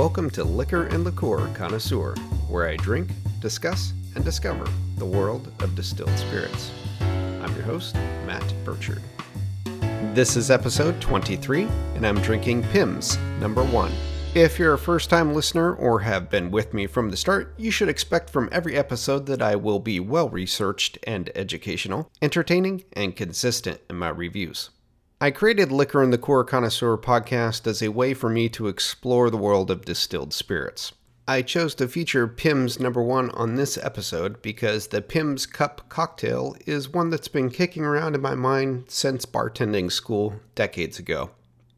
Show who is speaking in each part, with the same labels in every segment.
Speaker 1: Welcome to Liquor and Liqueur Connoisseur, where I drink, discuss, and discover the world of distilled spirits. I'm your host, Matt Burchard. This is episode 23, and I'm drinking Pimm's number one. If you're a first time listener or have been with me from the start, you should expect from every episode that I will be well researched and educational, entertaining, and consistent in my reviews. I created Liquor and Liqueur Connoisseur podcast as a way for me to explore the world of distilled spirits. I chose to feature Pimm's number one on this episode because the Pimm's Cup cocktail is one that's been kicking around in my mind since bartending school decades ago.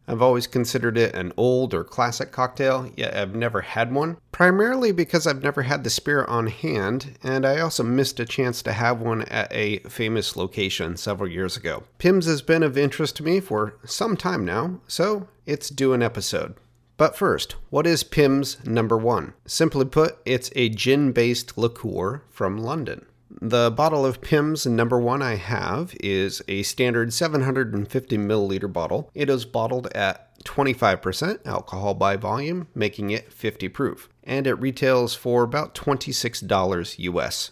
Speaker 1: I've always considered it an old or classic cocktail, yet I've never had one, primarily because I've never had the spirit on hand, and I also missed a chance to have one at a famous location several years ago. Pimm's has been of interest to me for some time now, so it's due an episode. But first, what is Pimm's number one? Simply put, it's a gin based liqueur from London. The bottle of Pimm's number one I have is a standard 750 milliliter bottle. It is bottled at 25% alcohol by volume, making it 50 proof, and it retails for about $26 US.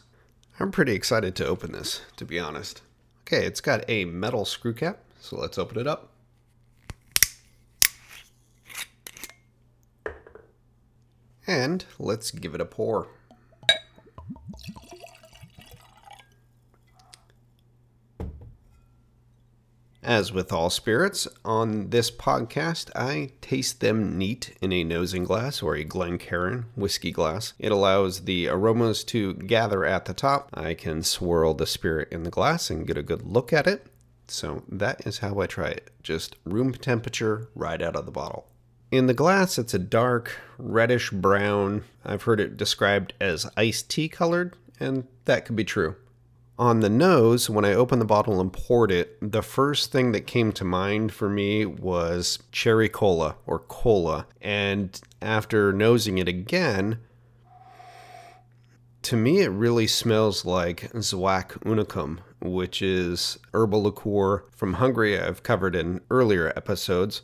Speaker 1: I'm pretty excited to open this, to be honest. Okay, it's got a metal screw cap, so let's open it up. And let's give it a pour. As with all spirits, on this podcast, I taste them neat in a nosing glass or a Glencairn whiskey glass. It allows the aromas to gather at the top. I can swirl the spirit in the glass and get a good look at it. So that is how I try it. Just room temperature right out of the bottle. In the glass, it's a dark reddish brown. I've heard it described as iced tea colored, and that could be true. On the nose, when I opened the bottle and poured it, the first thing that came to mind for me was cherry cola or cola. And after nosing it again, to me, it really smells like Zwack Unicum, which is herbal liqueur from Hungary I've covered in earlier episodes.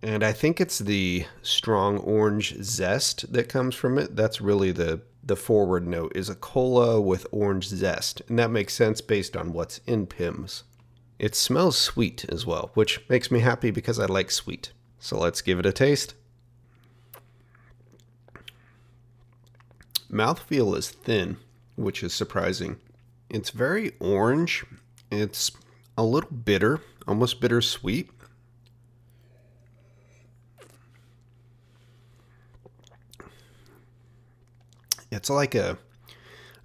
Speaker 1: And I think it's the strong orange zest that comes from it. That's really the the forward note is a cola with orange zest, and that makes sense based on what's in Pimm's. It smells sweet as well, which makes me happy because I like sweet. So let's give it a taste. Mouthfeel is thin, which is surprising. It's very orange. It's a little bitter, almost bittersweet. It's like a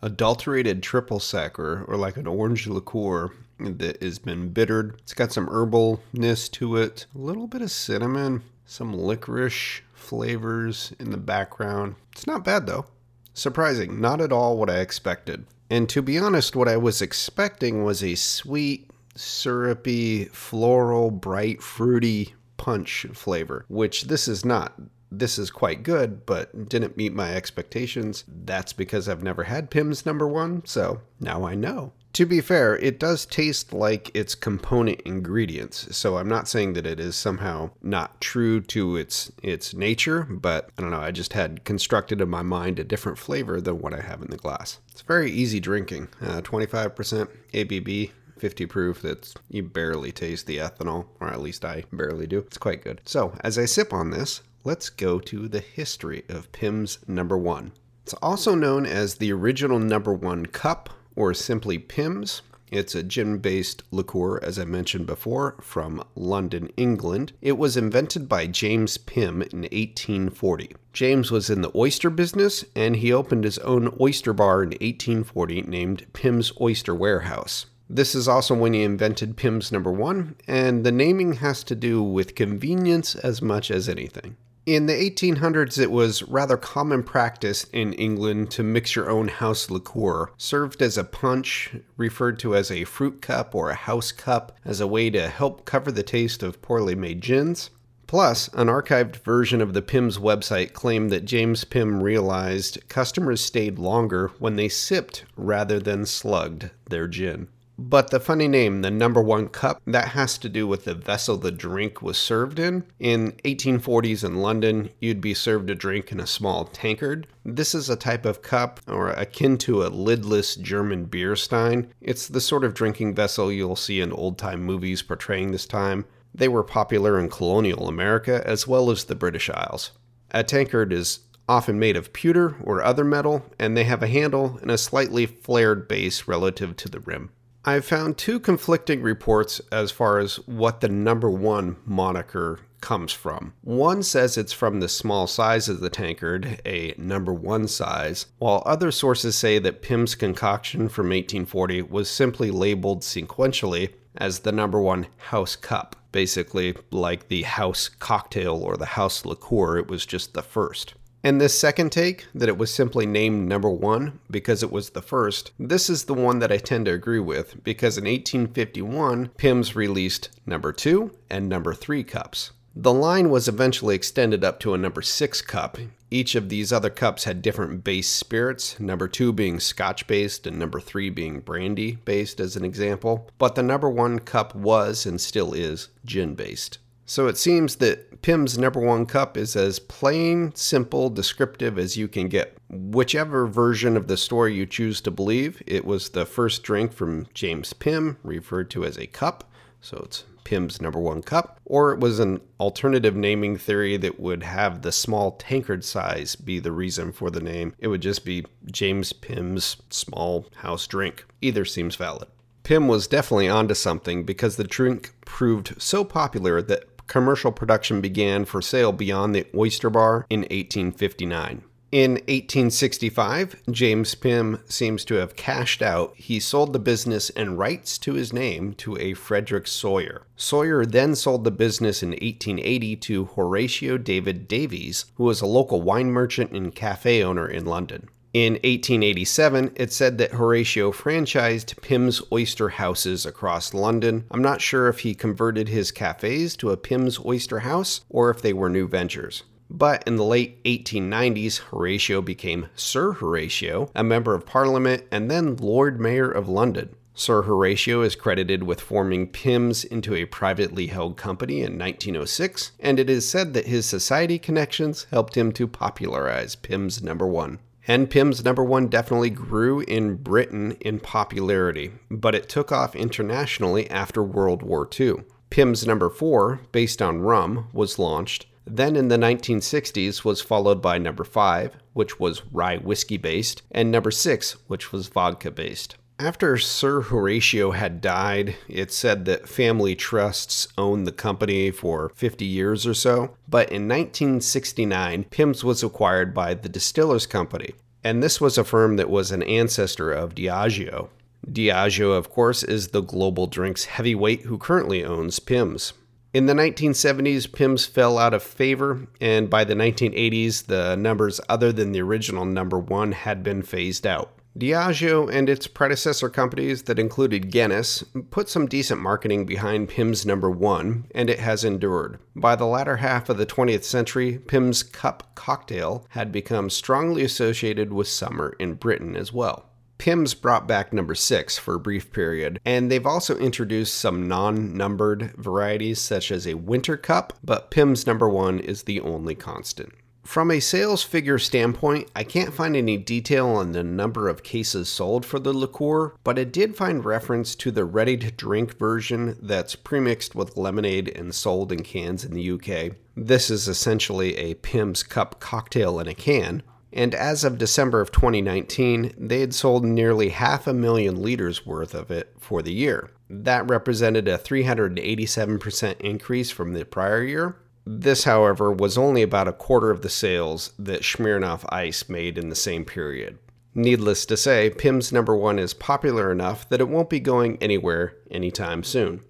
Speaker 1: adulterated triple sec or, or like an orange liqueur that has been bittered. It's got some herbalness to it, a little bit of cinnamon, some licorice flavors in the background. It's not bad though. Surprising, not at all what I expected. And to be honest, what I was expecting was a sweet, syrupy, floral, bright, fruity punch flavor, which this is not this is quite good, but didn't meet my expectations. That's because I've never had Pimm's number one, so now I know. To be fair, it does taste like its component ingredients, so I'm not saying that it is somehow not true to its its nature, but I don't know, I just had constructed in my mind a different flavor than what I have in the glass. It's very easy drinking. Uh, 25% ABV, 50 proof that's you barely taste the ethanol or at least i barely do it's quite good so as i sip on this let's go to the history of Pimm's number one. It's also known as the original number one cup, or simply Pimm's. It's a gin based liqueur, as I mentioned before, from London, England. It was invented by James Pimm in 1840. James was in the oyster business and he opened his own oyster bar in 1840 named Pimm's Oyster Warehouse. This is also when he invented Pimm's number one, and the naming has to do with convenience as much as anything. In the 1800s, it was rather common practice in England to mix your own house liqueur, served as a punch, referred to as a fruit cup or a house cup, as a way to help cover the taste of poorly made gins. Plus, an archived version of the Pimm's website claimed that James Pimm realized customers stayed longer when they sipped rather than slugged their gin. But the funny name, the number one cup, that has to do with the vessel the drink was served in. In 1840s in London, you'd be served a drink in a small tankard. This is a type of cup, or akin to a lidless German beer stein. It's the sort of drinking vessel you'll see in old time movies portraying this time. They were popular in colonial America as well as the British Isles. A tankard is often made of pewter or other metal, and they have a handle and a slightly flared base relative to the rim. I've found two conflicting reports as far as what the number one moniker comes from. One says it's from the small size of the tankard, a number one size, while other sources say that Pimm's concoction from 1840 was simply labeled sequentially as the number one house cup. Basically, like the house cocktail or the house liqueur, it was just the first. And this second take, that it was simply named number one because it was the first, this is the one that I tend to agree with because in 1851, Pimm's released number two and number three cups. The line was eventually extended up to a number six cup. Each of these other cups had different base spirits, number two being scotch based and number three being brandy based, as an example. But the number one cup was and still is gin based. So it seems that Pimm's number one cup is as plain, simple, descriptive as you can get. Whichever version of the story you choose to believe, it was the first drink from James Pimm, referred to as a cup. So it's Pimm's number one cup, or it was an alternative naming theory that would have the small tankard size be the reason for the name. It would just be James Pimm's small house drink. Either seems valid. Pimm was definitely onto something because the drink proved so popular that commercial production began for sale beyond the oyster bar in 1859. In 1865, James Pimm seems to have cashed out. He sold the business and rights to his name to a Frederick Sawyer. Sawyer then sold the business in 1880 to Horatio David Davies, who was a local wine merchant and cafe owner in London. In 1887, it said that Horatio franchised Pimm's Oyster Houses across London. I'm not sure if he converted his cafes to a Pimm's Oyster House or if they were new ventures. But in the late 1890s, Horatio became Sir Horatio, a member of Parliament, and then Lord Mayor of London. Sir Horatio is credited with forming Pimm's into a privately held company in 1906, and it is said that his society connections helped him to popularize Pimm's number one. And Pimm's number one definitely grew in Britain in popularity, but it took off internationally after World War II. Pimm's number four, based on rum, was launched. Then in the 1960s was followed by number five, which was rye whiskey based, and number six, which was vodka based. After Sir Horatio had died, it said that family trusts owned the company for 50 years or so. But in 1969, Pimm's was acquired by the Distillers Company, and this was a firm that was an ancestor of Diageo. Diageo, of course, is the global drinks heavyweight who currently owns Pimm's. In the 1970s, Pimm's fell out of favor, and by the 1980s, the numbers other than the original number one had been phased out. Diageo and its predecessor companies that included Guinness put some decent marketing behind Pimm's number one, and it has endured. By the latter half of the 20th century, Pimm's Cup cocktail had become strongly associated with summer in Britain as well. Pimm's brought back number six for a brief period, and they've also introduced some non numbered varieties such as a winter cup, but Pimm's number one is the only constant. From a sales figure standpoint, I can't find any detail on the number of cases sold for the liqueur, but I did find reference to the ready to drink version that's premixed with lemonade and sold in cans in the UK. This is essentially a Pimm's Cup cocktail in a can, and as of December of 2019, they had sold nearly half a million liters worth of it for the year. That represented a 387% increase from the prior year, this, however, was only about a quarter of the sales that Smirnoff Ice made in the same period. Needless to say, Pimm's number one is popular enough that it won't be going anywhere anytime soon.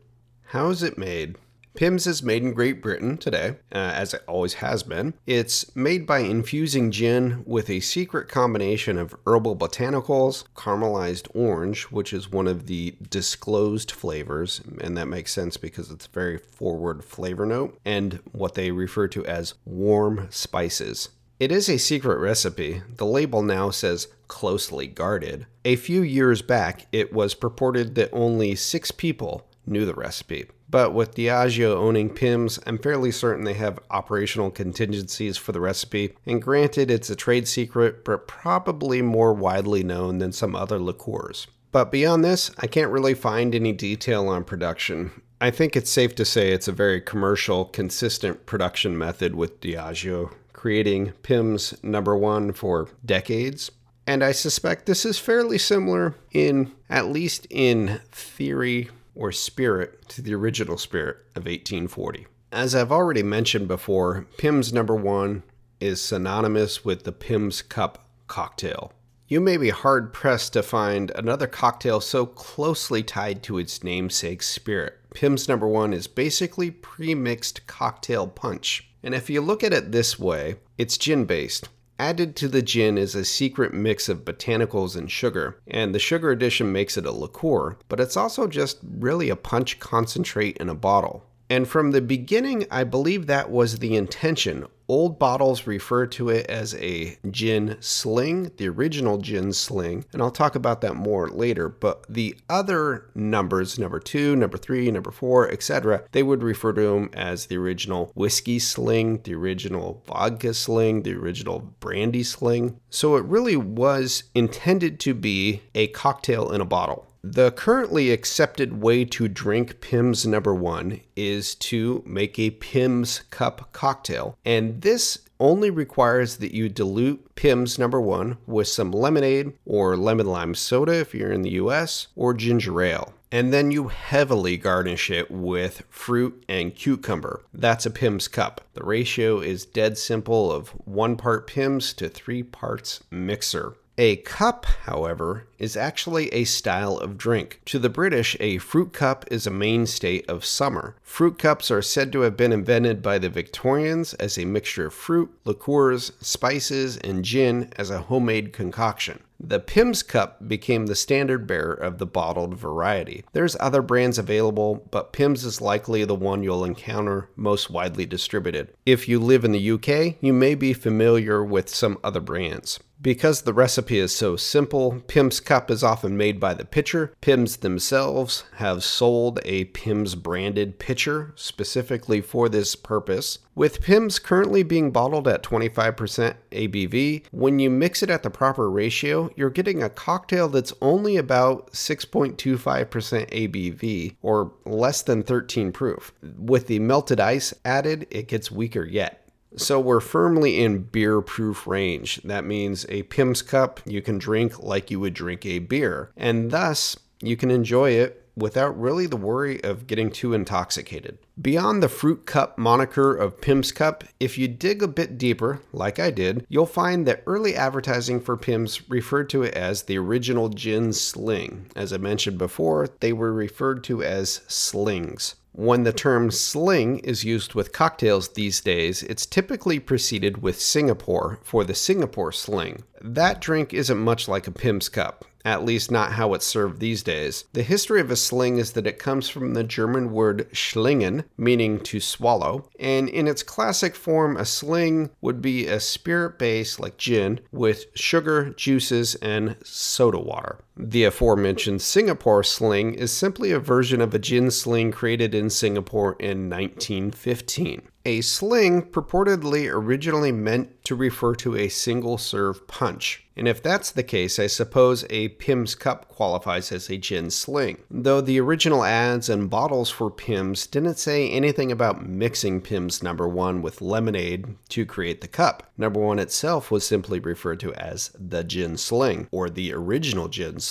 Speaker 1: How is it made? Pimm's is made in Great Britain today, uh, as it always has been. It's made by infusing gin with a secret combination of herbal botanicals, caramelized orange, which is one of the disclosed flavors, and that makes sense because it's a very forward flavor note, and what they refer to as warm spices. It is a secret recipe. The label now says closely guarded. A few years back, it was purported that only six people knew the recipe. But with Diageo owning Pimm's, I'm fairly certain they have operational contingencies for the recipe. And granted, it's a trade secret, but probably more widely known than some other liqueurs. But beyond this, I can't really find any detail on production. I think it's safe to say it's a very commercial, consistent production method with Diageo, creating Pimm's number one for decades. And I suspect this is fairly similar in, at least in theory or spirit, to the original spirit of 1840. As I've already mentioned before, Pimm's number one is synonymous with the Pimm's Cup cocktail. You may be hard pressed to find another cocktail so closely tied to its namesake spirit. Pimm's number one is basically pre mixed cocktail punch. And if you look at it this way, it's gin based. Added to the gin is a secret mix of botanicals and sugar, and the sugar addition makes it a liqueur, but it's also just really a punch concentrate in a bottle. And from the beginning, I believe that was the intention. Old bottles refer to it as a gin sling, the original gin sling, and I'll talk about that more later. But the other numbers, number two, number three, number four, etc., they would refer to them as the original whiskey sling, the original vodka sling, the original brandy sling. So it really was intended to be a cocktail in a bottle. The currently accepted way to drink Pimm's number one is to make a Pimm's cup cocktail. And this only requires that you dilute Pimm's number one with some lemonade or lemon lime soda if you're in the US or ginger ale. And then you heavily garnish it with fruit and cucumber. That's a Pimm's cup. The ratio is dead simple of one part Pimm's to three parts mixer. A cup, however, is actually a style of drink. To the British, a fruit cup is a mainstay of summer. Fruit cups are said to have been invented by the Victorians as a mixture of fruit, liqueurs, spices, and gin as a homemade concoction. The Pimm's cup became the standard bearer of the bottled variety. There's other brands available, but Pimm's is likely the one you'll encounter most widely distributed. If you live in the UK, you may be familiar with some other brands. Because the recipe is so simple, Pimm's Cup is often made by the pitcher. Pimm's themselves have sold a Pimm's branded pitcher specifically for this purpose. With Pimm's currently being bottled at 25% ABV, when you mix it at the proper ratio, you're getting a cocktail that's only about 6.25% ABV, or less than 13 proof. With the melted ice added, it gets weaker yet. So we're firmly in beer proof range. That means a Pimm's cup you can drink like you would drink a beer, and thus you can enjoy it without really the worry of getting too intoxicated. Beyond the fruit cup moniker of Pimm's Cup, if you dig a bit deeper, like I did, you'll find that early advertising for Pimm's referred to it as the original gin sling. As I mentioned before, they were referred to as slings. When the term sling is used with cocktails these days, it's typically preceded with Singapore for the Singapore sling. That drink isn't much like a Pimm's cup, at least not how it's served these days. The history of a sling is that it comes from the German word schlingen, meaning to swallow, and in its classic form, a sling would be a spirit base like gin with sugar, juices, and soda water. The aforementioned Singapore sling is simply a version of a gin sling created in Singapore in 1915. A sling purportedly originally meant to refer to a single serve punch. And if that's the case, I suppose a Pimm's cup qualifies as a gin sling. Though the original ads and bottles for Pimm's didn't say anything about mixing Pimm's number one with lemonade to create the cup. Number one itself was simply referred to as the gin sling, or the original gin sling.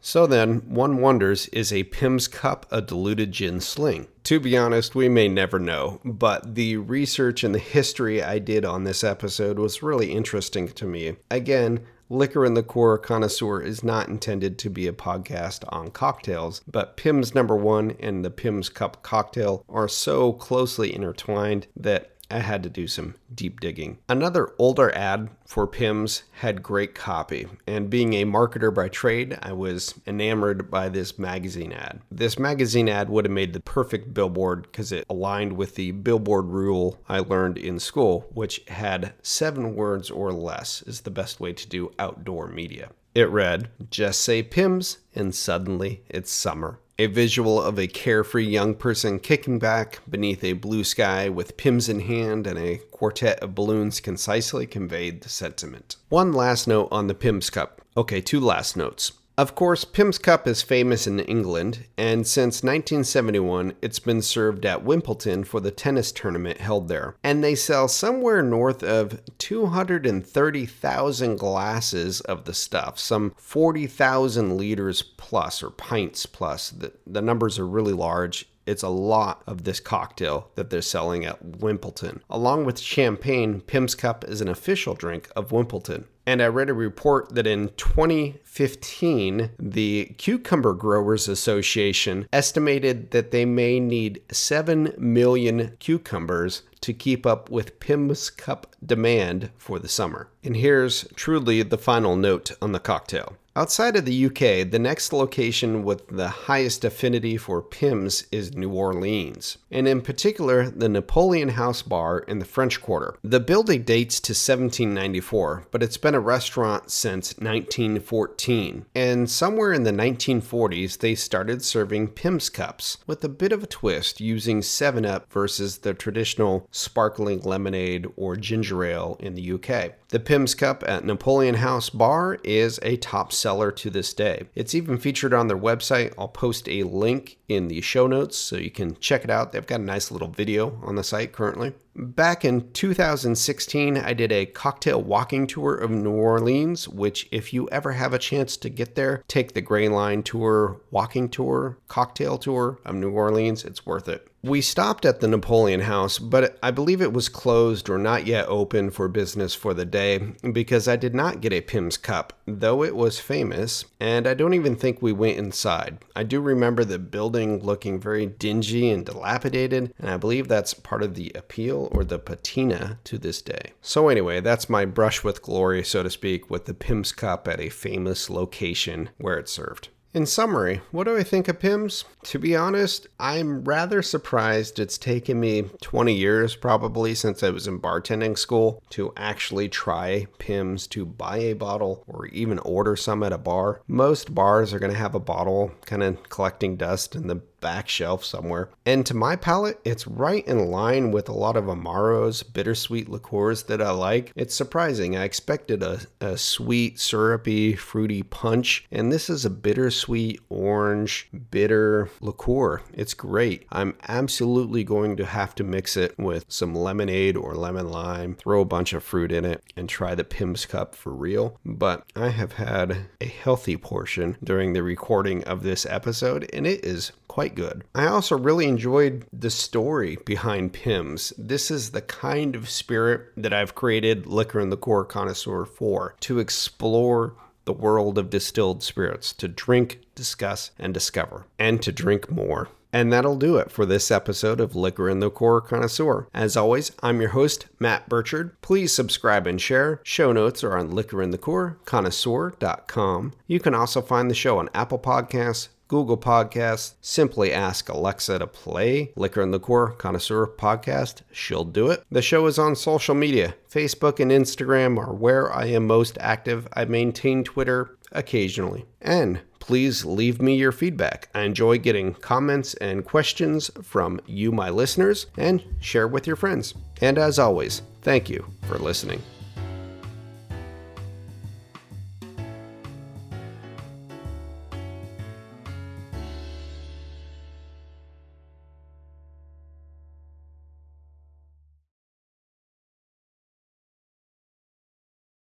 Speaker 1: So then, one wonders is a Pimm's cup a diluted gin sling? To be honest, we may never know, but the research and the history I did on this episode was really interesting to me. Again, Liquor and Liqueur Connoisseur is not intended to be a podcast on cocktails, but Pimm's number one and the Pimm's Cup cocktail are so closely intertwined that I had to do some deep digging. Another older ad for Pimm's had great copy, and being a marketer by trade, I was enamored by this magazine ad. This magazine ad would have made the perfect billboard because it aligned with the billboard rule I learned in school, which had seven words or less is the best way to do outdoor media. It read, Just say Pimm's, and suddenly it's summer. A visual of a carefree young person kicking back beneath a blue sky with Pimm's in hand and a quartet of balloons concisely conveyed the sentiment. One last note on the Pimm's Cup. Okay, two last notes. Of course, Pimm's Cup is famous in England, and since 1971, it's been served at Wimbledon for the tennis tournament held there. And they sell somewhere north of 230,000 glasses of the stuff, some 40,000 liters plus or pints plus. The, the numbers are really large it's a lot of this cocktail that they're selling at Wimbledon. Along with champagne, Pimm's Cup is an official drink of Wimbledon. And I read a report that in 2015, the Cucumber Growers Association estimated that they may need 7 million cucumbers to keep up with Pimm's Cup demand for the summer. And here's truly the final note on the cocktail. Outside of the UK, the next location with the highest affinity for Pimm's is New Orleans, and in particular, the Napoleon House Bar in the French Quarter. The building dates to 1794, but it's been a restaurant since 1914. And somewhere in the 1940s, they started serving Pimm's cups with a bit of a twist using 7 Up versus the traditional sparkling lemonade or ginger ale in the UK. The Pimm's Cup at Napoleon House Bar is a top seller to this day. It's even featured on their website. I'll post a link in the show notes so you can check it out. They've got a nice little video on the site currently. Back in 2016, I did a cocktail walking tour of New Orleans, which, if you ever have a chance to get there, take the Gray Line tour, walking tour, cocktail tour of New Orleans. It's worth it. We stopped at the Napoleon House, but I believe it was closed or not yet open for business for the day because I did not get a Pimm's cup, though it was famous, and I don't even think we went inside. I do remember the building looking very dingy and dilapidated, and I believe that's part of the appeal or the patina to this day. So, anyway, that's my brush with glory, so to speak, with the Pimm's cup at a famous location where it served. In summary, what do I think of Pimm's? To be honest, I'm rather surprised it's taken me 20 years probably since I was in bartending school to actually try Pimm's to buy a bottle or even order some at a bar. Most bars are going to have a bottle kind of collecting dust in the back shelf somewhere. And to my palate, it's right in line with a lot of Amaro's bittersweet liqueurs that I like. It's surprising. I expected a, a sweet, syrupy, fruity punch, and this is a bittersweet, orange, bitter liqueur. It's great. I'm absolutely going to have to mix it with some lemonade or lemon lime, throw a bunch of fruit in it, and try the Pimm's Cup for real. But I have had a healthy portion during the recording of this episode, and it is quite good. I also really enjoyed the story behind Pimm's. This is the kind of spirit that I've created Liquor and Liqueur Connoisseur for to explore the world of distilled spirits, to drink, discuss, and discover, and to drink more. And that'll do it for this episode of Liquor and Liqueur Connoisseur. As always, I'm your host, Matt Burchard. Please subscribe and share. Show notes are on Liquor and Liqueur Connoisseur.com. You can also find the show on Apple Podcasts, Google Podcasts. Simply ask Alexa to play Liquor and Liqueur Connoisseur podcast. She'll do it. The show is on social media. Facebook and Instagram are where I am most active. I maintain Twitter occasionally. And please leave me your feedback. I enjoy getting comments and questions from you, my listeners, and share with your friends. And as always, thank you for listening.